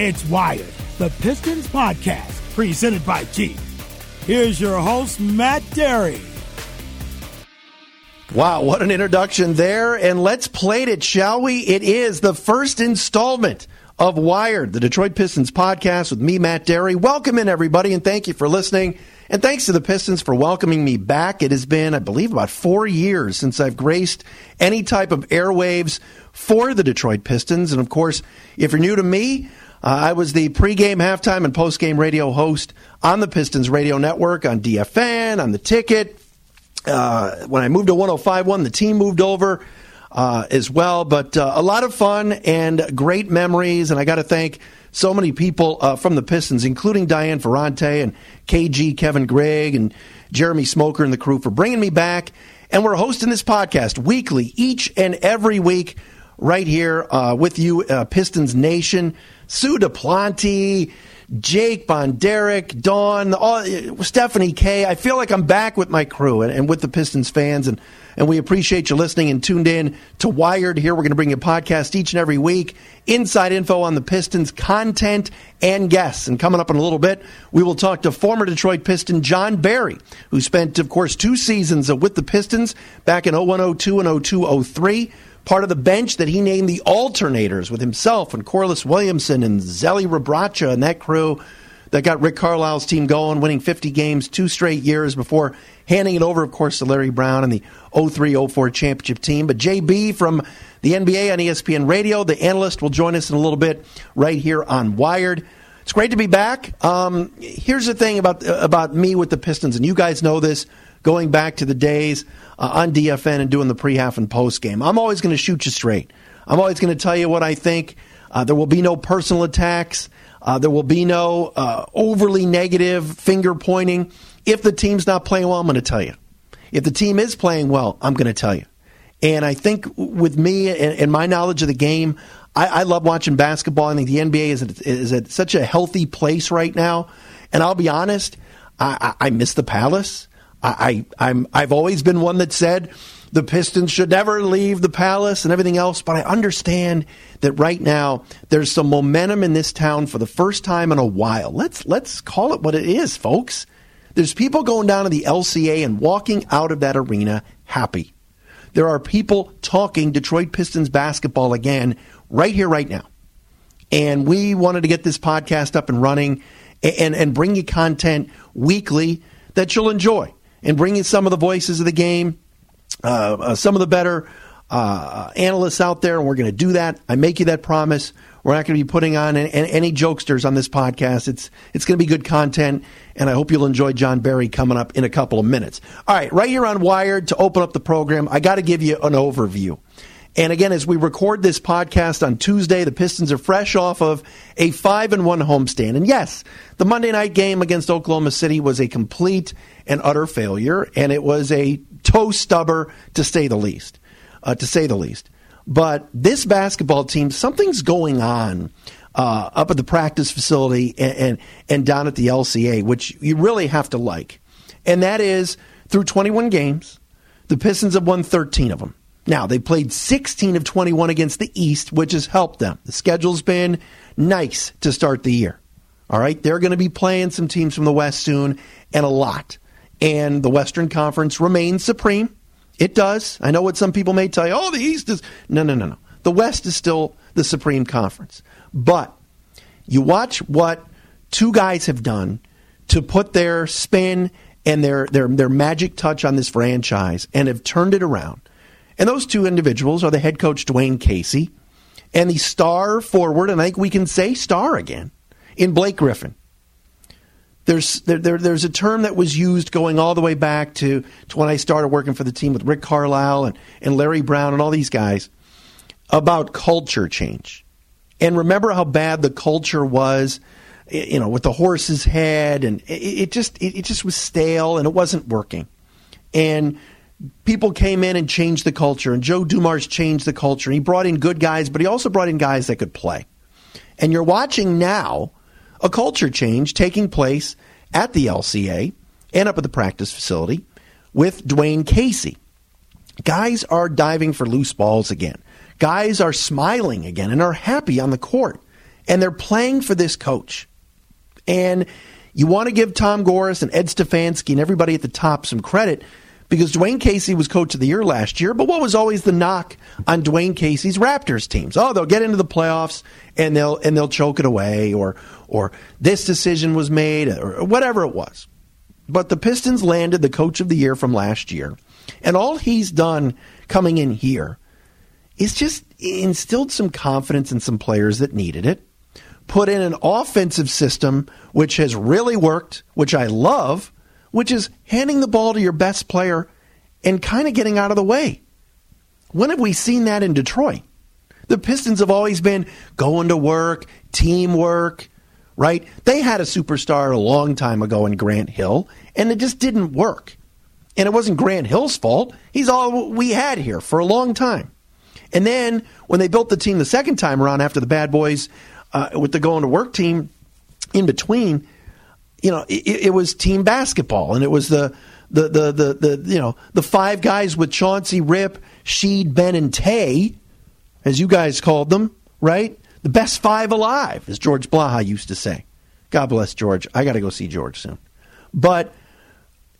It's Wired, the Pistons podcast, presented by Jeep. Here's your host, Matt Dery. Wow, what an introduction there. And let's play it, shall we? It is the first installment of Wired, the Detroit Pistons podcast with me, Matt Dery. Welcome in, everybody, and thank you for listening. And thanks to the Pistons for welcoming me back. It has been, I believe, about four years since I've graced any type of airwaves for the Detroit Pistons. And of course, if you're new to me, I was the pregame, halftime, and postgame radio host on the Pistons radio network, on DFN, on the ticket. Uh, when I moved to 105.1, the team moved over uh, as well. But uh, a lot of fun and great memories. And I got to thank so many people uh, from the Pistons, including Diane Ferrante and KG, Kevin Gregg, and Jeremy Smoker and the crew for bringing me back. And we're hosting this podcast weekly, each and every week, right here uh, with you, uh, Pistons Nation. Sue Duplanti, Jake Bonderek, Dawn, all, Stephanie K. I feel like I'm back with my crew and, and with the Pistons fans, and, and we appreciate you listening and tuned in to Wired. Here, we're going to bring you a podcast each and every week, inside info on the Pistons, content, and guests. And coming up in a little bit, we will talk to former Detroit Piston Jon Barry, who spent, of course, two seasons with the Pistons back in 0102 and 0203 part of the bench that he named the alternators with himself and Corliss Williamson and Zelly Rebraca and that crew that got Rick Carlisle's team going, winning 50 games two straight years before handing it over, of course, to Larry Brown and the 03 04 championship team. But JB from the NBA on ESPN Radio, the analyst, will join us in a little bit right here on Wired. It's great to be back. Um, here's the thing about about me with the Pistons, and you guys know this going back to the days uh, on DFN and doing the pre half and post game. I'm always going to shoot you straight. I'm always going to tell you what I think. Uh, there will be no personal attacks. Uh, there will be no uh, overly negative finger pointing. If the team's not playing well, I'm going to tell you. If the team is playing well, I'm going to tell you. And I think with me and, and my knowledge of the game, I, I, love watching basketball. I think the NBA is at, is at such a healthy place right now. And I'll be honest, I, I, I miss the Palace. I, I am I've always been one that said the Pistons should never leave the Palace and everything else, but I understand that right now there's some momentum in this town for the first time in a while. Let's let's call it what it is, folks. There's people going down to the LCA and walking out of that arena happy. There are people talking Detroit Pistons basketball again right here, right now. And we wanted to get this podcast up and running and, and bring you content weekly that you'll enjoy and bringing some of the voices of the game, uh, uh, some of the better uh, analysts out there, and we're going to do that. I make you that promise. We're not going to be putting on any, any, jokesters on this podcast. It's it's going to be good content, and I hope you'll enjoy Jon Barry coming up in a couple of minutes. All right, right here on Wired to open up the program, I got to give you an overview. And again, as we record this podcast on Tuesday, the Pistons are fresh off of a five and one homestand. And yes, the Monday night game against Oklahoma City was a complete and utter failure, and it was a toe stubber to say the least. Uh, to say the least. But this basketball team, something's going on uh, up at the practice facility and, and, and down at the LCA, which you really have to like. And that is through 21 games, the Pistons have won 13 of them. Now, they played 16 of 21 against the East, which has helped them. The schedule's been nice to start the year. All right, they're going to be playing some teams from the West soon, and a lot. And the Western Conference remains supreme. It does. I know what some people may tell you. Oh, the East is. No, no, no, no. The West is still the supreme conference. But you watch what two guys have done to put their spin and their, their, their magic touch on this franchise and have turned it around. And those two individuals are the head coach, Dwane Casey, and the star forward, and I think we can say star again, in Blake Griffin. There's, there, there, there's a term that was used going all the way back to, to when I started working for the team with Rick Carlisle and, and Larry Brown and all these guys about culture change. And remember how bad the culture was, you know, with the horse's head, and it, it just it, it just was stale and it wasn't working. And people came in and changed the culture, and Joe Dumars changed the culture. He brought in good guys, but he also brought in guys that could play. And you're watching now a culture change taking place at the LCA and up at the practice facility with Dwane Casey. Guys are diving for loose balls again. Guys are smiling again and are happy on the court. And they're playing for this coach. And you want to give Tom Gores and Ed Stefanski and everybody at the top some credit because Dwane Casey was coach of the year last year. But what was always the knock on Dwane Casey's Raptors teams? Oh, they'll get into the playoffs and they'll and they'll choke it away, or or this decision was made, or whatever it was. But the Pistons landed the coach of the year from last year, and all he's done coming in here is just instilled some confidence in some players that needed it. Put in an offensive system which has really worked, which I love which is handing the ball to your best player and kind of getting out of the way. When have we seen that in Detroit? The Pistons have always been going to work, teamwork, right? They had a superstar a long time ago in Grant Hill, and it just didn't work. And it wasn't Grant Hill's fault. He's all we had here for a long time. And then when they built the team the second time around after the Bad Boys uh, with the going to work team in between, you know, it, it, was team basketball, and it was the, the the, the the you know the five guys with Chauncey, Rip, Sheed, Ben, and Tay, as you guys called them, right? The best five alive, as George Blaha used to say. God bless George. I got to go see George soon. But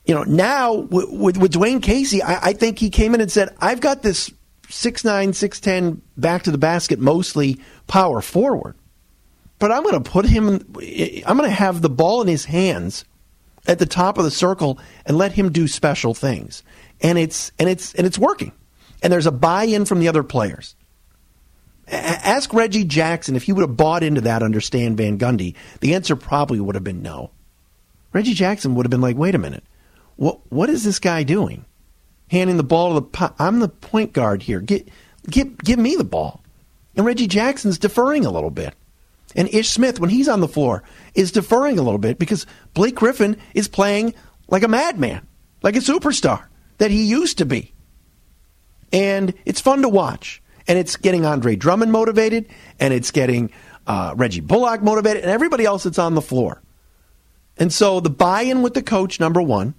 you know, now with, with, with Dwane Casey, I, I think he came in and said, "I've got this six nine, six ten back to the basket, mostly power forward." But I'm going to put him, I'm going to have the ball in his hands at the top of the circle and let him do special things. And it's, and it's, and it's working. And there's a buy in from the other players. Ask Reggie Jackson if he would have bought into that under Stan Van Gundy. The answer probably would have been no. Reggie Jackson would have been like, wait a minute. What, what is this guy doing? Handing the ball to the, I'm the point guard here. Get, give, give me the ball. And Reggie Jackson's deferring a little bit. And Ish Smith, when he's on the floor, is deferring a little bit because Blake Griffin is playing like a madman, like a superstar that he used to be. And it's fun to watch. And it's getting Andre Drummond motivated, and it's getting uh, Reggie Bullock motivated, and everybody else that's on the floor. And so the buy in with the coach, number one.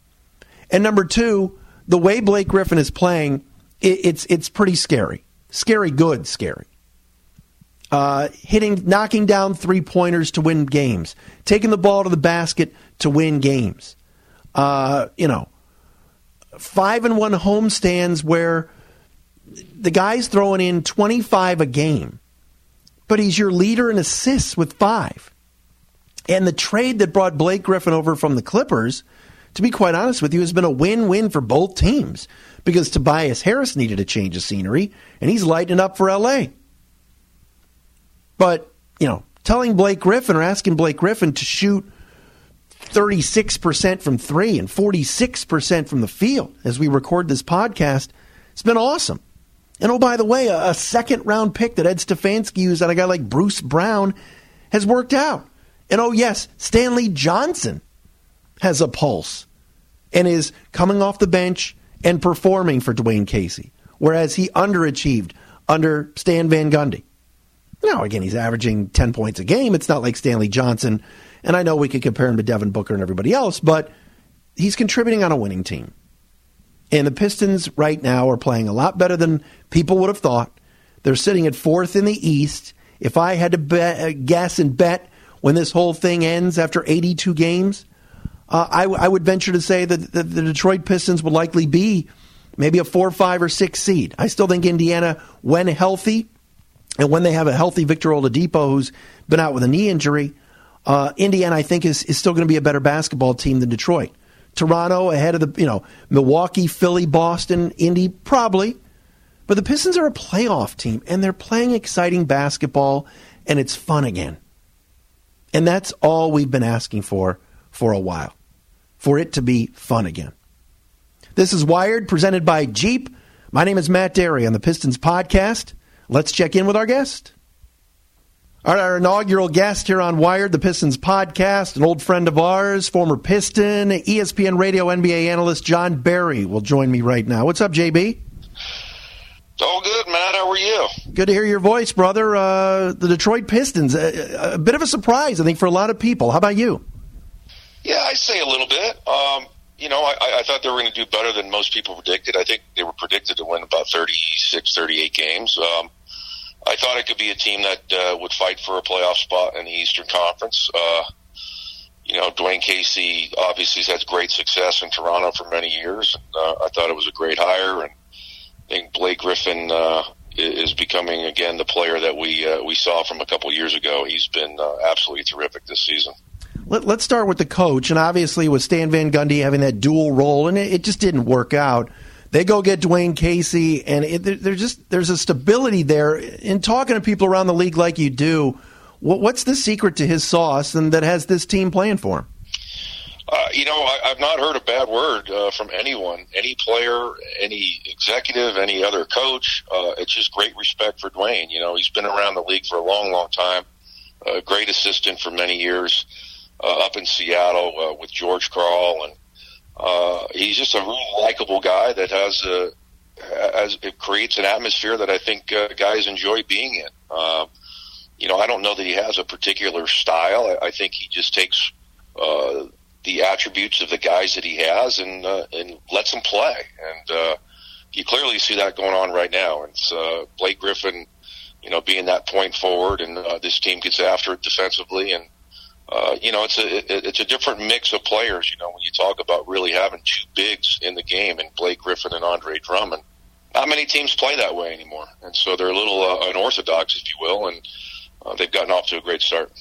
And number two, the way Blake Griffin is playing, it, it's, it's pretty scary. Scary, good, scary uh, hitting, knocking down three pointers to win games, taking the ball to the basket to win games. Uh, you know, five and one home stands where the guy's throwing in 25 a game, but he's your leader in assists with five. And the trade that brought Blake Griffin over from the Clippers, to be quite honest with you, has been a win win for both teams because Tobias Harris needed a change of scenery, and he's lighting up for LA. But, you know, telling Blake Griffin or asking Blake Griffin to shoot 36% from three and 46% from the field as we record this podcast, it's been awesome. And oh, by the way, a, a second round pick that Ed Stefanski used on a guy like Bruce Brown has worked out. And oh, yes, Stanley Johnson has a pulse and is coming off the bench and performing for Dwane Casey, whereas he underachieved under Stan Van Gundy. Now, again, he's averaging 10 points a game. It's not like Stanley Johnson. And I know we could compare him to Devin Booker and everybody else, but he's contributing on a winning team. And the Pistons right now are playing a lot better than people would have thought. They're sitting at fourth in the East. If I had to uh, guess and bet when this whole thing ends after 82 games, uh, I, I, would venture to say that the, the Detroit Pistons would likely be maybe a four, five, or six seed. I still think Indiana, when healthy, and when they have a healthy Victor Oladipo, who's been out with a knee injury, uh, Indiana, I think, is, is still going to be a better basketball team than Detroit. Toronto ahead of the, you know, Milwaukee, Philly, Boston, Indy, probably. But the Pistons are a playoff team, and they're playing exciting basketball, and it's fun again. And that's all we've been asking for for a while, for it to be fun again. This is Wired, presented by Jeep. My name is Matt Dery on the Pistons Podcast. Let's check in with our guest. Our, inaugural guest here on Wired, the Pistons podcast, an old friend of ours, former Piston, ESPN radio NBA analyst Jon Barry will join me right now. What's up, JB? All good, Matt. How are you? Good to hear your voice, brother. Uh, the Detroit Pistons, a, a, bit of a surprise, I think, for a lot of people. How about you? Yeah, I say a little bit. Um, you know, I, I thought they were going to do better than most people predicted. I think they were predicted to win about 36, 38 games. Um, I thought it could be a team that uh, would fight for a playoff spot in the Eastern Conference. Uh, you know, Dwane Casey obviously has had great success in Toronto for many years. And, uh, I thought it was a great hire, and I think Blake Griffin uh, is becoming again the player that we uh, we saw from a couple years ago. He's been uh, absolutely terrific this season. Let, us start with the coach, and obviously with Stan Van Gundy having that dual role, and it, it just didn't work out. They go get Dwane Casey, and it, there's just there's a stability there. In talking to people around the league like you do, what, what's the secret to his sauce, and that has this team playing for him? Uh, you know, I, I've not heard a bad word uh, from anyone, any player, any executive, any other coach. Uh, it's just great respect for Dwane. You know, he's been around the league for a long, long time. A great assistant for many years uh, up in Seattle uh, with George Karl, and uh, he's just a really likable guy that has a as it creates an atmosphere that I think uh, guys enjoy being in. Uh, you know, I don't know that he has a particular style. I, I think he just takes uh, the attributes of the guys that he has and uh, and lets them play. And uh, you clearly see that going on right now. It's uh, Blake Griffin, you know, being that point forward, and uh, this team gets after it defensively. And uh, you know, it's a it, it's a different mix of players. You know, when you talk about really having two bigs in the game, and Blake Griffin and Andre Drummond. Not many teams play that way anymore, and so they're a little uh, unorthodox, if you will, and uh, they've gotten off to a great start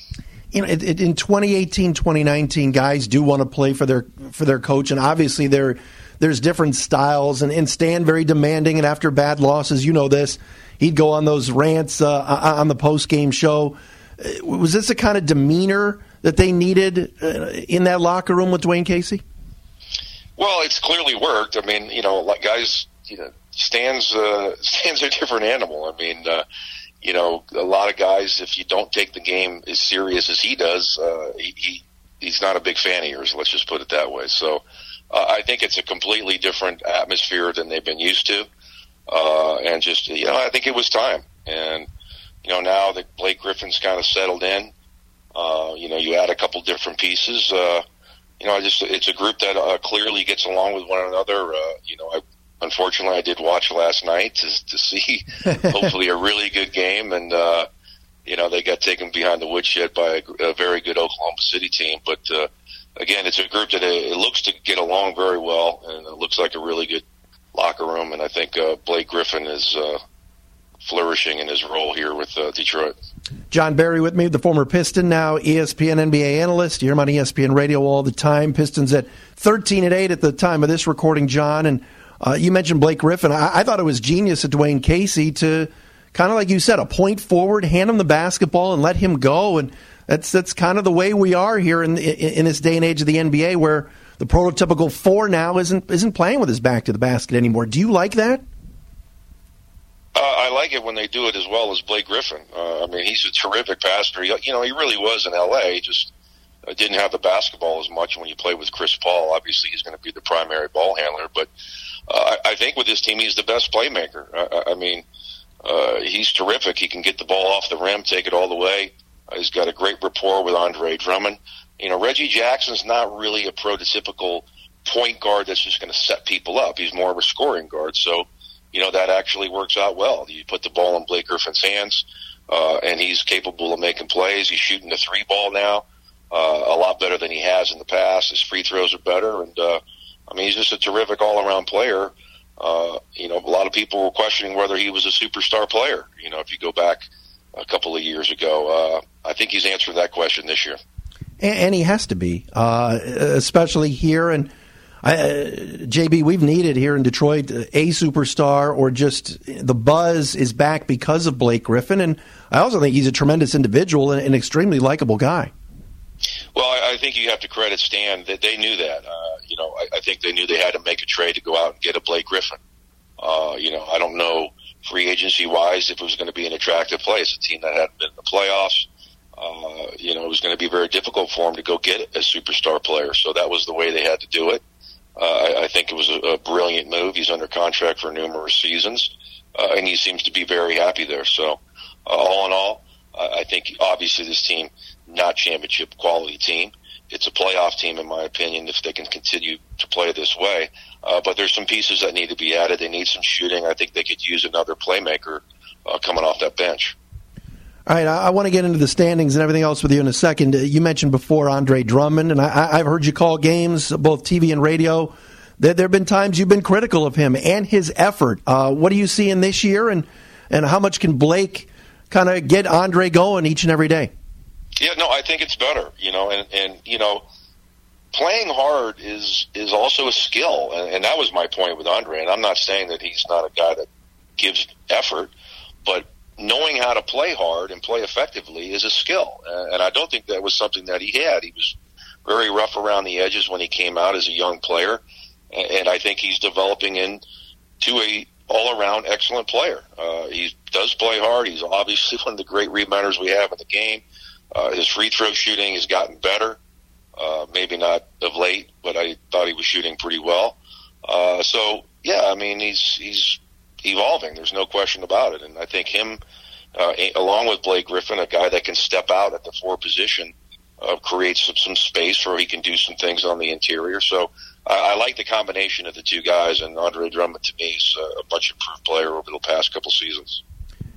you know, in 2018, 2019, guys do want to play for their for their coach, and obviously there there's different styles. And, and Stan very demanding, and after bad losses, you know this, he'd go on those rants uh, on the post game show. Uh, was this a kind of demeanor that they needed uh, in that locker room with Dwane Casey? Well, it's clearly worked. I mean, you know, like guys, you know, Stan's uh, Stan's a different animal. I mean. Uh, you know, a lot of guys, if you don't take the game as serious as he does, uh, he, he he's not a big fan of yours. Let's just put it that way. So uh, I think it's a completely different atmosphere than they've been used to, uh, and just you know, I think it was time. And you know, now that Blake Griffin's kind of settled in, uh, you know, you add a couple different pieces. Uh, you know, I just it's a group that uh, clearly gets along with one another. Uh, you know, I unfortunately, I did watch last night to, to see hopefully a really good game, and uh, you know they got taken behind the woodshed by a, a very good Oklahoma City team. But uh, again, it's a group that uh, it looks to get along very well, and it looks like a really good locker room. And I think uh, Blake Griffin is uh, flourishing in his role here with uh, Detroit. Jon Barry with me, the former Piston, now ESPN NBA analyst. You hear him on ESPN Radio all the time. Pistons at 13 and 8 at the time of this recording, Jon. And uh, you mentioned Blake Griffin. I, I, thought it was genius of Dwane Casey to kind of like you said, a point forward, hand him the basketball, and let him go. And that's that's kind of the way we are here in in, in this day and age of the NBA, where the prototypical four now isn't isn't playing with his back to the basket anymore. Do you like that? Uh, I like it when they do it as well as Blake Griffin. Uh, I mean, he's a terrific passer. He, you know, he really was in L.A. Just uh, didn't have the basketball as much when you play with Chris Paul. Obviously, he's going to be the primary ball handler, but uh, I think with this team, he's the best playmaker. I, I mean, uh, he's terrific. He can get the ball off the rim, take it all the way. Uh, he's got a great rapport with Andre Drummond. You know, Reggie Jackson's not really a prototypical point guard that's just going to set people up. He's more of a scoring guard. So, you know, that actually works out well. You put the ball in Blake Griffin's hands, uh, and he's capable of making plays. He's shooting the three ball now, uh, a lot better than he has in the past. His free throws are better, and uh, I mean, he's just a terrific all around player. Uh, you know, a lot of people were questioning whether he was a superstar player. You know, if you go back a couple of years ago, uh, I think he's answered that question this year. And, he has to be, uh, especially here. And uh, JB, we've needed here in Detroit a superstar or just the buzz is back because of Blake Griffin. And I also think he's a tremendous individual and an extremely likable guy. Well, I, I think you have to credit Stan that they knew that. Uh, you know, I, I think they knew they had to make a trade to go out and get a Blake Griffin. Uh, you know, I don't know free agency wise if it was going to be an attractive place. A team that hadn't been in the playoffs. Uh, you know, it was going to be very difficult for him to go get a superstar player. So that was the way they had to do it. Uh, I, I think it was a, a brilliant move. He's under contract for numerous seasons, uh, and he seems to be very happy there. So, uh, all in all, I think obviously this team not championship quality team. It's a playoff team, in my opinion, if they can continue to play this way. Uh, but there's some pieces that need to be added. They need some shooting. I think they could use another playmaker uh, coming off that bench. All right, I, I want to get into the standings and everything else with you in a second. Uh, you mentioned before Andre Drummond, and I, have heard you call games, both TV and radio. There, there, have been times you've been critical of him and his effort. Uh, what do you see in this year, and, and how much can Blake kind of get Andre going each and every day? Yeah, no, I think it's better, you know, and, and you know, playing hard is is also a skill, and, and that was my point with Andre. And I'm not saying that he's not a guy that gives effort, but knowing how to play hard and play effectively is a skill. And I don't think that was something that he had. He was very rough around the edges when he came out as a young player, and I think he's developing into a all around excellent player. Uh, he does play hard. He's obviously one of the great rebounders we have in the game. Uh, his free throw shooting has gotten better. Uh, maybe not of late, but I thought he was shooting pretty well. Uh, so yeah, I mean he's he's evolving. There's no question about it. And I think him, uh, along with Blake Griffin, a guy that can step out at the four position, uh, creates some, some space where he can do some things on the interior. So I, I like the combination of the two guys. And Andre Drummond to me is a much improved player over the past couple seasons.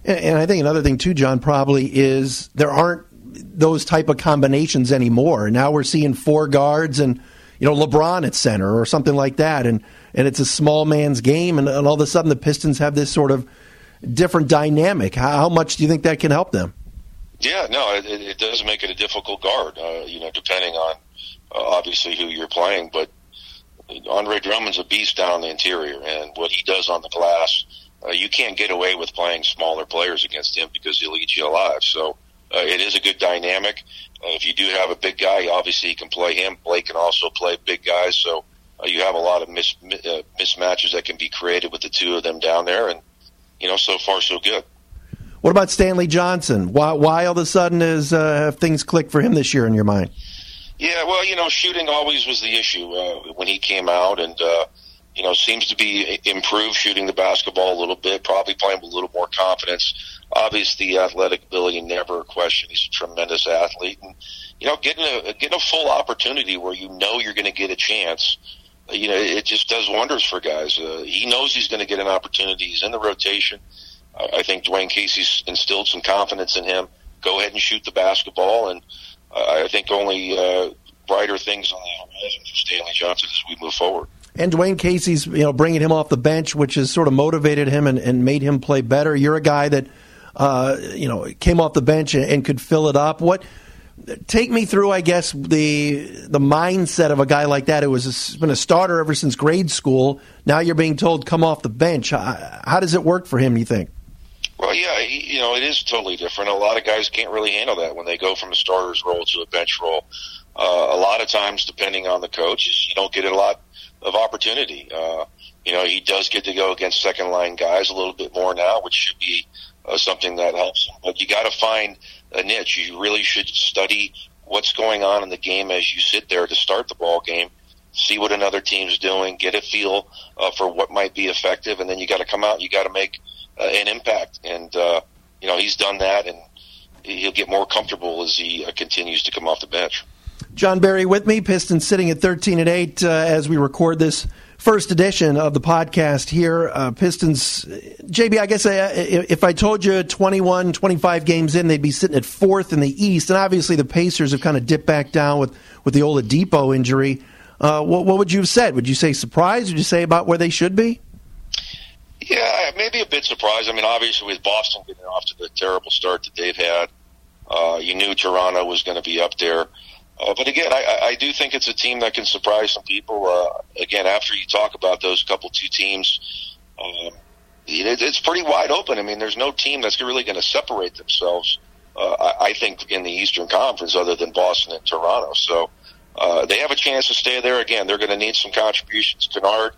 And, and I think another thing too, Jon, probably is there aren't those type of combinations anymore. Now we're seeing four guards and you know LeBron at center or something like that, and and it's a small man's game, and, and all of a sudden the Pistons have this sort of different dynamic. How, how much do you think that can help them? Yeah, no, it, it does make it a difficult guard. Uh, you know, depending on uh, obviously who you're playing, but Andre Drummond's a beast down the interior, and what he does on the glass, uh, you can't get away with playing smaller players against him because he'll eat you alive. So uh, it is a good dynamic. Uh, if you do have a big guy, obviously you can play him. Blake can also play big guys, so uh, you have a lot of mis- uh, mismatches that can be created with the two of them down there. And you know, so far so good. What about Stanley Johnson? Why, why all of a sudden is uh, have things clicked for him this year in your mind? Yeah, well, you know, shooting always was the issue uh, when he came out, and uh, you know, seems to be improved shooting the basketball a little bit, probably playing with a little more confidence. Obviously, athletic ability never a question. He's a tremendous athlete, and you know, getting a getting a full opportunity where you know you're going to get a chance. You know, it just does wonders for guys. Uh, he knows he's going to get an opportunity. He's in the rotation. I think Dwane Casey's instilled some confidence in him. Go ahead and shoot the basketball, and uh, I think only uh, brighter things on the horizon for Stanley Johnson as we move forward. And Dwane Casey's, you know, bringing him off the bench, which has sort of motivated him and, and made him play better. You're a guy that, uh, you know, came off the bench and, and, could fill it up. What? Take me through, I guess, the the mindset of a guy like that who has been a starter ever since grade school. Now you're being told come off the bench. How, how does it work for him? You think? Well, yeah, you know, it is totally different. A lot of guys can't really handle that when they go from a starter's role to a bench role. Uh, a lot of times, depending on the coach, you don't get a lot of opportunity. Uh, you know, he does get to go against second line guys a little bit more now, which should be uh, something that helps. But you got to find a niche. You really should study what's going on in the game as you sit there to start the ball game. See what another team's doing, get a feel uh, for what might be effective, and then you got to come out. You got to make uh, an impact, and uh, you know he's done that, and he'll get more comfortable as he uh, continues to come off the bench. Jon Barry with me, Pistons sitting at 13 and 8 uh, as we record this first edition of the podcast here. Uh, Pistons, JB, I guess uh, if I told you 21, 25 games in, they'd be sitting at fourth in the East. And obviously the Pacers have kind of dipped back down with, with the Oladipo injury. Uh, what, what would you have said? Would you say surprised? Would you say about where they should be? Yeah, maybe a bit surprised. I mean, obviously with Boston getting off to the terrible start that they've had, uh, you knew Toronto was going to be up there. Uh, but again, I, I do think it's a team that can surprise some people. Uh, again, after you talk about those couple two teams, um, it, it's pretty wide open. I mean, there's no team that's really going to separate themselves. Uh, I, I think in the Eastern Conference, other than Boston and Toronto. So uh, they have a chance to stay there. Again, they're going to need some contributions. Kennard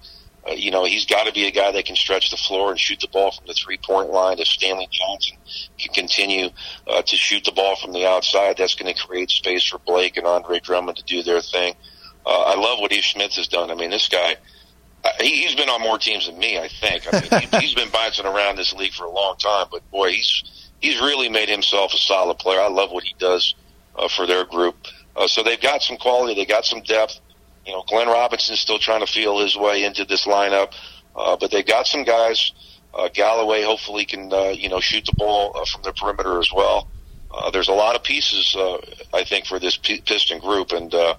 you know, he's got to be a guy that can stretch the floor and shoot the ball from the three point line. If Stanley Johnson can continue uh, to shoot the ball from the outside, that's going to create space for Blake and Andre Drummond to do their thing. Uh, I love what Ish Smith has done. I mean, this guy, uh, he, he's been on more teams than me, I think. I mean, he, he's been bouncing around this league for a long time, but boy, he's, he's really made himself a solid player. I love what he does uh, for their group. Uh, so they've got some quality, they got some depth. You know, Glenn Robinson's still trying to feel his way into this lineup, uh, but they got some guys Uh, Galloway hopefully can uh, you know shoot the ball uh, from the perimeter as well. Uh, there's a lot of pieces uh, I think for this P- Piston group, and uh,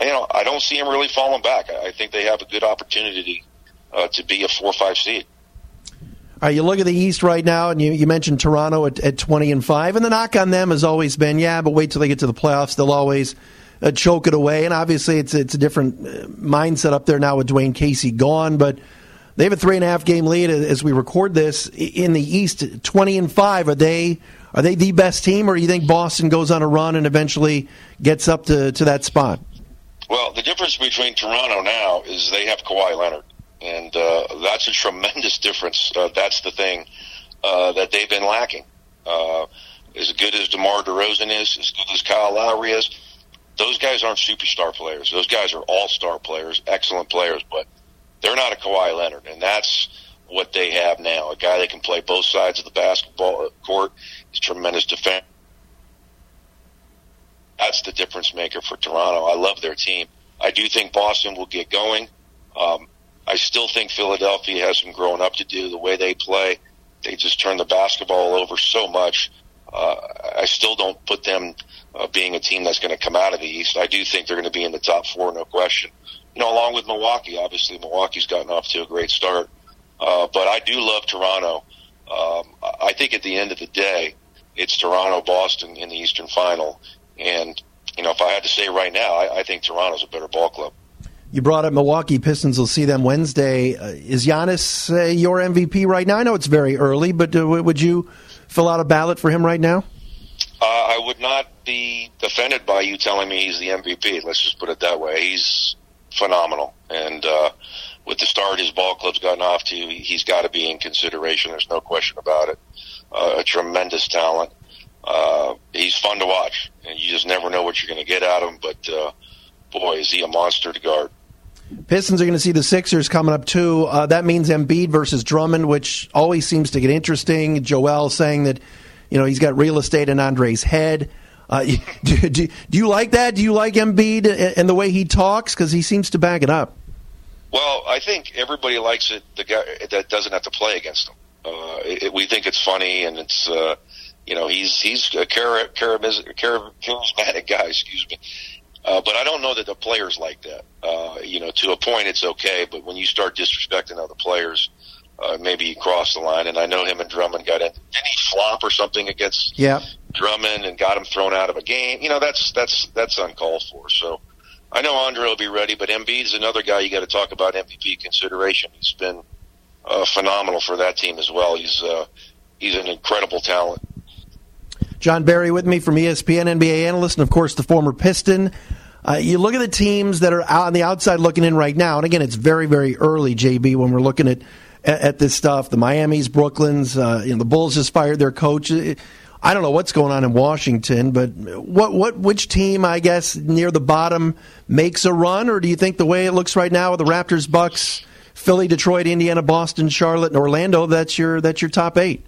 you know I don't see them really falling back. I, I think they have a good opportunity uh, to be a four-five seed. All right, you look at the East right now, and you, you mentioned Toronto at, at 20 and 5, and the knock on them has always been, yeah, but wait till they get to the playoffs. They'll always uh, choke it away. And obviously, it's, it's a different uh, mindset up there now with Dwane Casey gone, but they have a three and a half game lead as we record this in the East, 20 and 5. Are they. Are they the best team, or do you think Boston goes on a run and eventually gets up to, to that spot? Well, the difference between Toronto now is they have Kawhi Leonard and uh, that's a tremendous difference. Uh, that's the thing uh, that they've been lacking. Uh, as good as DeMar DeRozan is, as good as Kyle Lowry is, those guys aren't superstar players. Those guys are all-star players, excellent players, but they're not a Kawhi Leonard, and that's what they have now. A guy that can play both sides of the basketball court. A tremendous defense. That's the difference maker for Toronto. I love their team. I do think Boston will get going. Um, I still think Philadelphia has some growing up to do. The way they play, they just turn the basketball over so much. Uh, I still don't put them uh, being a team that's going to come out of the East. I do think they're going to be in the top four, no question. You know, along with Milwaukee, obviously Milwaukee's gotten off to a great start. Uh, but I do love Toronto. Um, I think at the end of the day, it's Toronto, Boston in the Eastern Final. And, you know, if I had to say right now, I, I think Toronto's a better ball club. You brought up Milwaukee Pistons. We'll see them Wednesday. Uh, is Giannis uh, your MVP right now? I know it's very early, but uh, would you fill out a ballot for him right now? Uh, I would not be offended by you telling me he's the MVP. Let's just put it that way. He's phenomenal, and uh, with the start his ball club's gotten off to, he's got to be in consideration. There's no question about it. Uh, a tremendous talent. Uh, he's fun to watch, and you just never know what you're going to get out of him. But uh, boy, is he a monster to guard. Pistons are going to see the Sixers coming up too. Uh, that means Embiid versus Drummond, which always seems to get interesting. Joel saying that you know he's got real estate in Andre's head. Uh, do, do, do, you like that? Do you like Embiid and the way he talks? Because he seems to back it up. Well, I think everybody likes it. The guy that doesn't have to play against him. Uh, it, we think it's funny, and it's uh, you know he's he's a charismatic guy. Excuse me uh, but I don't know that the players like that. Uh, you know, to a point it's okay, but when you start disrespecting other players, uh, maybe you cross the line. And I know him and Drummond got in. Didn't he flop or something against yeah. Drummond and got him thrown out of a game? You know, that's that's that's uncalled for. So I know Andre will be ready, but Embiid's another guy you got to talk about MVP consideration. He's been uh, phenomenal for that team as well. He's uh, he's an incredible talent. Jon Barry with me from ESPN NBA analyst, and of course the former Piston. Uh, you look at the teams that are on the outside looking in right now, and again, it's very, very early, JB, when we're looking at at, at this stuff. The Miami's, Brooklyn's, uh, you know, the Bulls just fired their coach. I don't know what's going on in Washington, but what what which team, I guess, near the bottom makes a run, or do you think the way it looks right now with the Raptors, Bucks, Philly, Detroit, Indiana, Boston, Charlotte, and Orlando, that's your that's your top eight?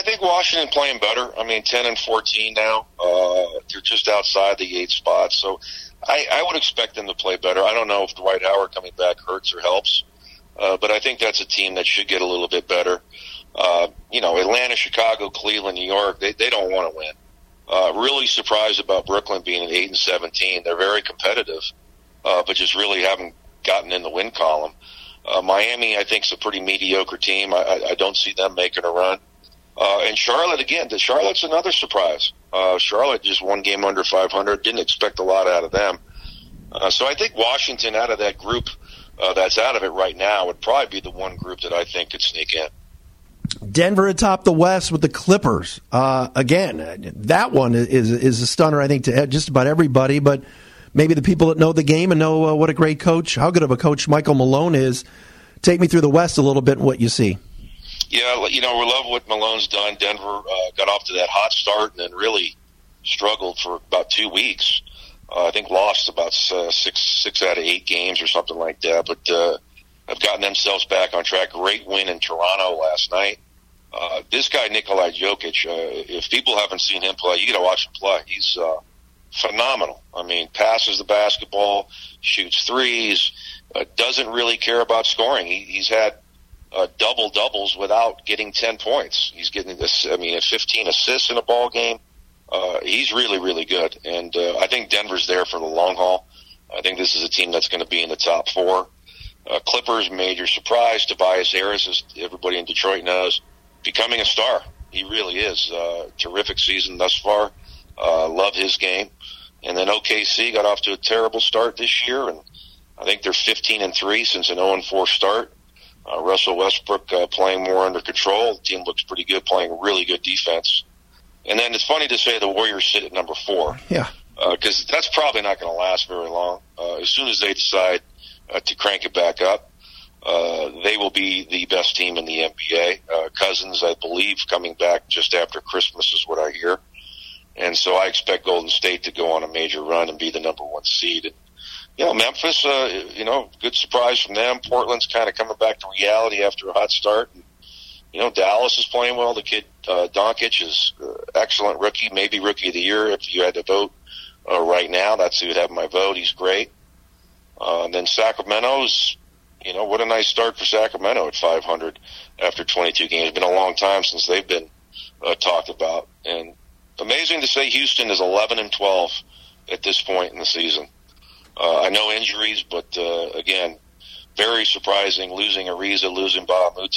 I, I think Washington playing better. I mean, ten and fourteen now. Uh, they're just outside the eight spots, so I, I would expect them to play better. I don't know if Dwight Howard coming back hurts or helps, uh, but I think that's a team that should get a little bit better. Uh, you know, Atlanta, Chicago, Cleveland, New York, they, they don't want to win. Uh, really surprised about Brooklyn being at eight and seventeen. They're very competitive, uh, but just really haven't gotten in the win column. Uh, Miami, I think, is a pretty mediocre team. I, I don't see them making a run. Uh, and Charlotte again. The Charlotte's another surprise. Uh, Charlotte just one game under 500. Didn't expect a lot out of them. Uh, so I think Washington, out of that group uh, that's out of it right now, would probably be the one group that I think could sneak in. Denver atop the West with the Clippers. Uh, again, that one is is a stunner, I think, to just about everybody. But maybe the people that know the game and know uh, what a great coach, how good of a coach Michael Malone is. Take me through the West a little bit and what you see. Yeah, you know, we love what Malone's done. Denver uh, got off to that hot start and then really struggled for about two weeks. Uh, I think lost about uh, six six out of eight games or something like that. But uh, have gotten themselves back on track. Great win in Toronto last night. Uh, this guy Nikolai Jokic, uh, if people haven't seen him play, you got to watch him play. He's uh, phenomenal. I mean, passes the basketball, shoots threes, uh, doesn't really care about scoring. He, he's had uh, double doubles without getting 10 points. He's getting this, I mean, 15 assists in a ball game. Uh, he's really, really good. And uh, I think Denver's there for the long haul. I think this is a team that's going to be in the top four. Uh, Clippers, major surprise. Tobias Harris, as everybody in Detroit knows, becoming a star. He really is. Uh, terrific season thus far. Uh, love his game. And then OKC got off to a terrible start this year, and I think they're 15 and three since an 0 and 4 start. Uh, Russell Westbrook uh, playing more under control. The team looks pretty good, playing really good defense. And then it's funny to say the Warriors sit at number four. Yeah. Because uh, that's probably not going to last very long. Uh, as soon as they decide uh, to crank it back up, uh, they will be the best team in the NBA. Uh, Cousins, I believe, coming back just after Christmas is what I hear. And so I expect Golden State to go on a major run and be the number one seed. And, you know, Memphis, uh, you know, good surprise from them. Portland's kind of coming back to reality after a hot start. And, you know, Dallas is playing well. The kid, uh, Doncic is uh, excellent rookie, maybe rookie of the year if you had to vote uh, right now. That's who would have my vote. He's great. Uh, and then Sacramento's, you know, what a nice start for Sacramento at 500 after 22 games. It's been a long time since they've been uh, talked about. And amazing to say Houston is 11 and 12 at this point in the season. Uh, I know injuries, but uh, again, very surprising losing Ariza, losing a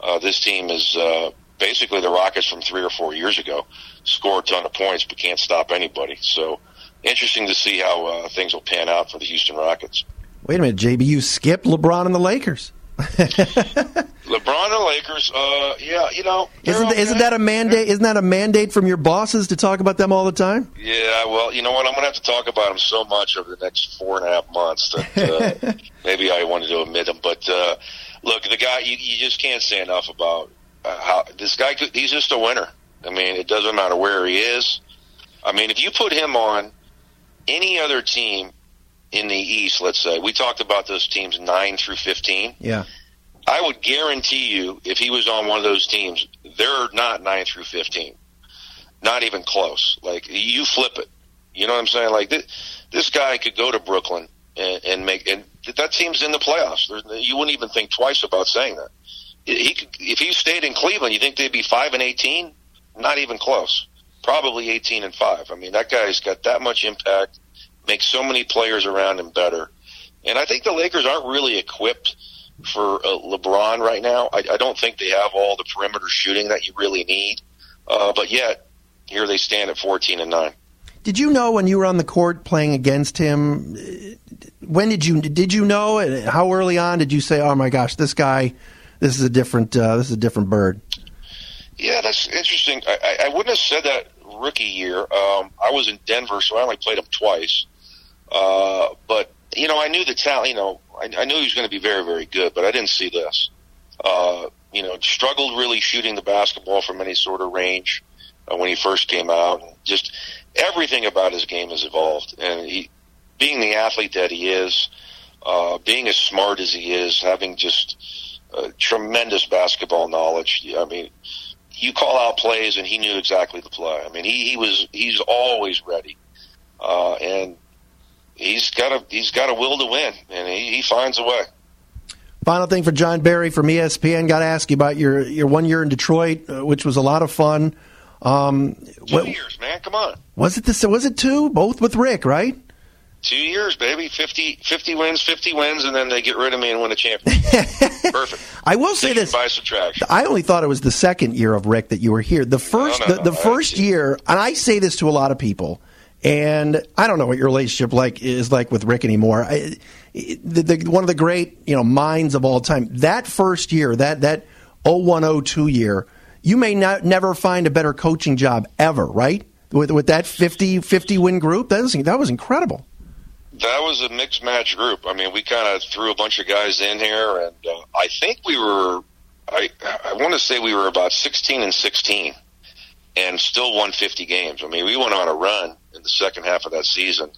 Uh, this team is uh, basically the Rockets from three or four years ago. Score a ton of points, but can't stop anybody. So interesting to see how uh, things will pan out for the Houston Rockets. Wait a minute, JB, you skipped LeBron and the Lakers. LeBron and Lakers, uh, yeah, you know, isn't okay. isn't that a mandate? Isn't that a mandate from your bosses to talk about them all the time? Yeah, well, you know what? I'm going to have to talk about them so much over the next four and a half months that uh, maybe I wanted to admit them. But uh, look, the guy, you, you just can't say enough about uh, how this guy. Could, he's just a winner. I mean, it doesn't matter where he is. I mean, if you put him on any other team in the East, let's say we talked about those teams nine through fifteen. Yeah. I would guarantee you, if he was on one of those teams, they're not nine through fifteen, not even close. Like you flip it, you know what I'm saying? Like this, this guy could go to Brooklyn and, and make, and that team's in the playoffs. There's, you wouldn't even think twice about saying that. He could, if he stayed in Cleveland, you think they'd be five and eighteen? Not even close. Probably eighteen and five. I mean, that guy's got that much impact, makes so many players around him better, and I think the Lakers aren't really equipped for uh, LeBron right now. I, I don't think they have all the perimeter shooting that you really need. Uh, but yet, here they stand at 14 and 9. Did you know when you were on the court playing against him? When did you did you know? How early on did you say, "Oh my gosh, this guy, this is a different uh, this is a different bird"? Yeah, that's interesting. I, I wouldn't have said that rookie year. Um, I was in Denver, so I only played him twice. Uh, but you know, I knew the talent. You know, I, I knew he was going to be very, very good, but I didn't see this. Uh, you know, struggled really shooting the basketball from any sort of range uh, when he first came out. Just everything about his game has evolved, and he, being the athlete that he is, uh, being as smart as he is, having just uh, tremendous basketball knowledge. I mean, you call out plays, and he knew exactly the play. I mean, he, he was he's always ready, uh, and he's got a he's got a will to win, and he, he finds a way. Final thing for Jon Barry from ESPN. Got to ask you about your your one year in Detroit, uh, which was a lot of fun. Um, two what, years, man. Come on. Was it this? Was it two? Both with Rick, right? Two years, baby. 50, 50 wins, 50 wins, and then they get rid of me and win a championship. Perfect. I will say this. By subtraction. I only thought it was the second year of Rick that you were here. The first, no, no, the, the no, first year, and I say this to a lot of people, and I don't know what your relationship like is like with Rick anymore. I, the, the, one of the great you know minds of all time. That first year, that that 0102 year, you may not never find a better coaching job ever, right? With with that 50, 50 win group, that was that was incredible. That was a mixed match group. I mean, we kind of threw a bunch of guys in here, and uh, I think we were. I I want to say we were about sixteen and sixteen, and still won fifty games. I mean, we went on a run in the second half of that season.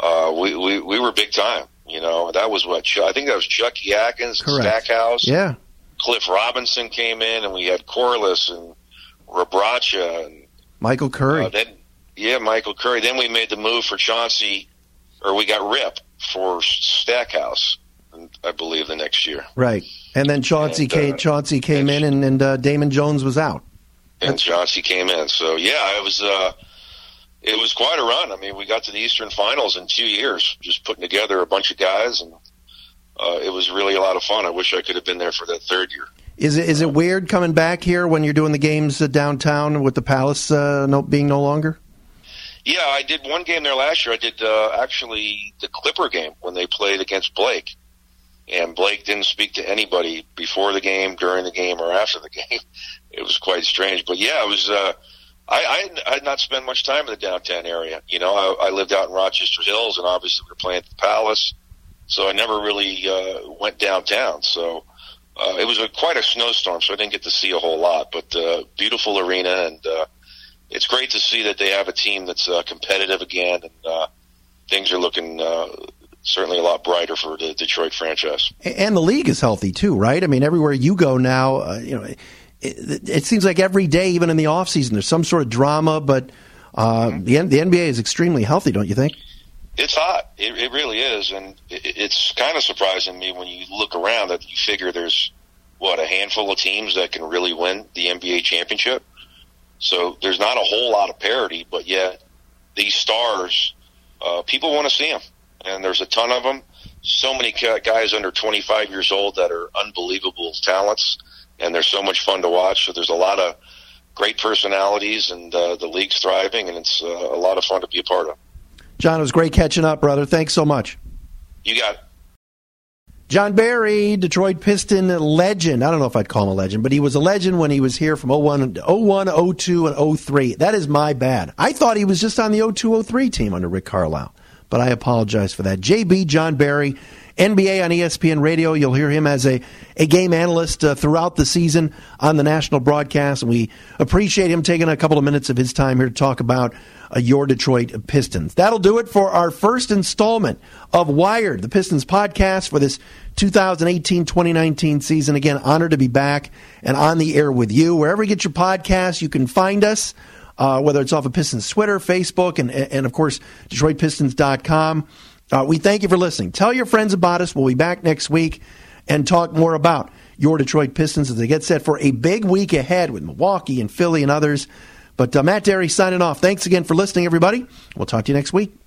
Uh, we, we we were big time. You know, that was what I think that was Chucky Atkins, Correct. Stackhouse, Yeah. Cliff Robinson came in, and we had Corliss and Rebraca, and Michael Curry. uh, then yeah, Michael Curry. Then we made the move for Chauncey, or we got Rip for Stackhouse, I believe, the next year. Right, and then Chauncey and, uh, came, Chauncey came in, and, and uh, Damon Jones was out. And Chauncey came in, so yeah, it was uh, it was quite a run. I mean, we got to the Eastern Finals in two years, just putting together a bunch of guys, and uh, it was really a lot of fun. I wish I could have been there for that third year. Is it is it weird coming back here when you're doing the games uh, downtown with the Palace uh, no, being no longer? Yeah, I did one game there last year. I did uh, actually the Clipper game when they played against Blake, and Blake didn't speak to anybody before the game, during the game, or after the game. It was quite strange, but yeah, it was. Uh, I, I had not spent much time in the downtown area. You know, I, I lived out in Rochester Hills, and obviously we were playing at the Palace, so I never really uh, went downtown. So uh, it was a, quite a snowstorm, so I didn't get to see a whole lot. But uh, beautiful arena, and uh, it's great to see that they have a team that's uh, competitive again, and uh, things are looking uh, certainly a lot brighter for the Detroit franchise. And the league is healthy too, right? I mean, everywhere you go now, uh, you know, it, it, seems like every day, even in the off season, there's some sort of drama. But uh, mm-hmm. the the NBA is extremely healthy, don't you think? It's hot. It, it really is, and it, it's kind of surprising me when you look around that you figure there's what a handful of teams that can really win the NBA championship. So there's not a whole lot of parity, but yet these stars, uh, people want to see them, and there's a ton of them. So many guys under 25 years old that are unbelievable talents, and they're so much fun to watch. So there's a lot of great personalities, and uh, the league's thriving, and it's uh, a lot of fun to be a part of. Jon, it was great catching up, brother. Thanks so much. You got it. Jon Barry, Detroit Piston legend. I don't know if I'd call him a legend, but he was a legend when he was here from 01, 01 02, and 03. That is my bad. I thought he was just on the 02 03 team under Rick Carlisle, but I apologize for that. JB, Jon Barry, NBA on ESPN Radio. You'll hear him as a, a game analyst uh, throughout the season on the national broadcast, and we appreciate him taking a couple of minutes of his time here to talk about uh, your Detroit Pistons. That'll do it for our first installment of Wired, the Pistons podcast for this 2018 2019 season. Again, honored to be back and on the air with you. Wherever you get your podcasts, you can find us, uh, whether it's off of Pistons Twitter, Facebook, and, and of course, DetroitPistons.com. Uh, we thank you for listening. Tell your friends about us. We'll be back next week and talk more about your Detroit Pistons as they get set for a big week ahead with Milwaukee and Philly and others. But uh, Matt Dery signing off. Thanks again for listening, everybody. We'll talk to you next week.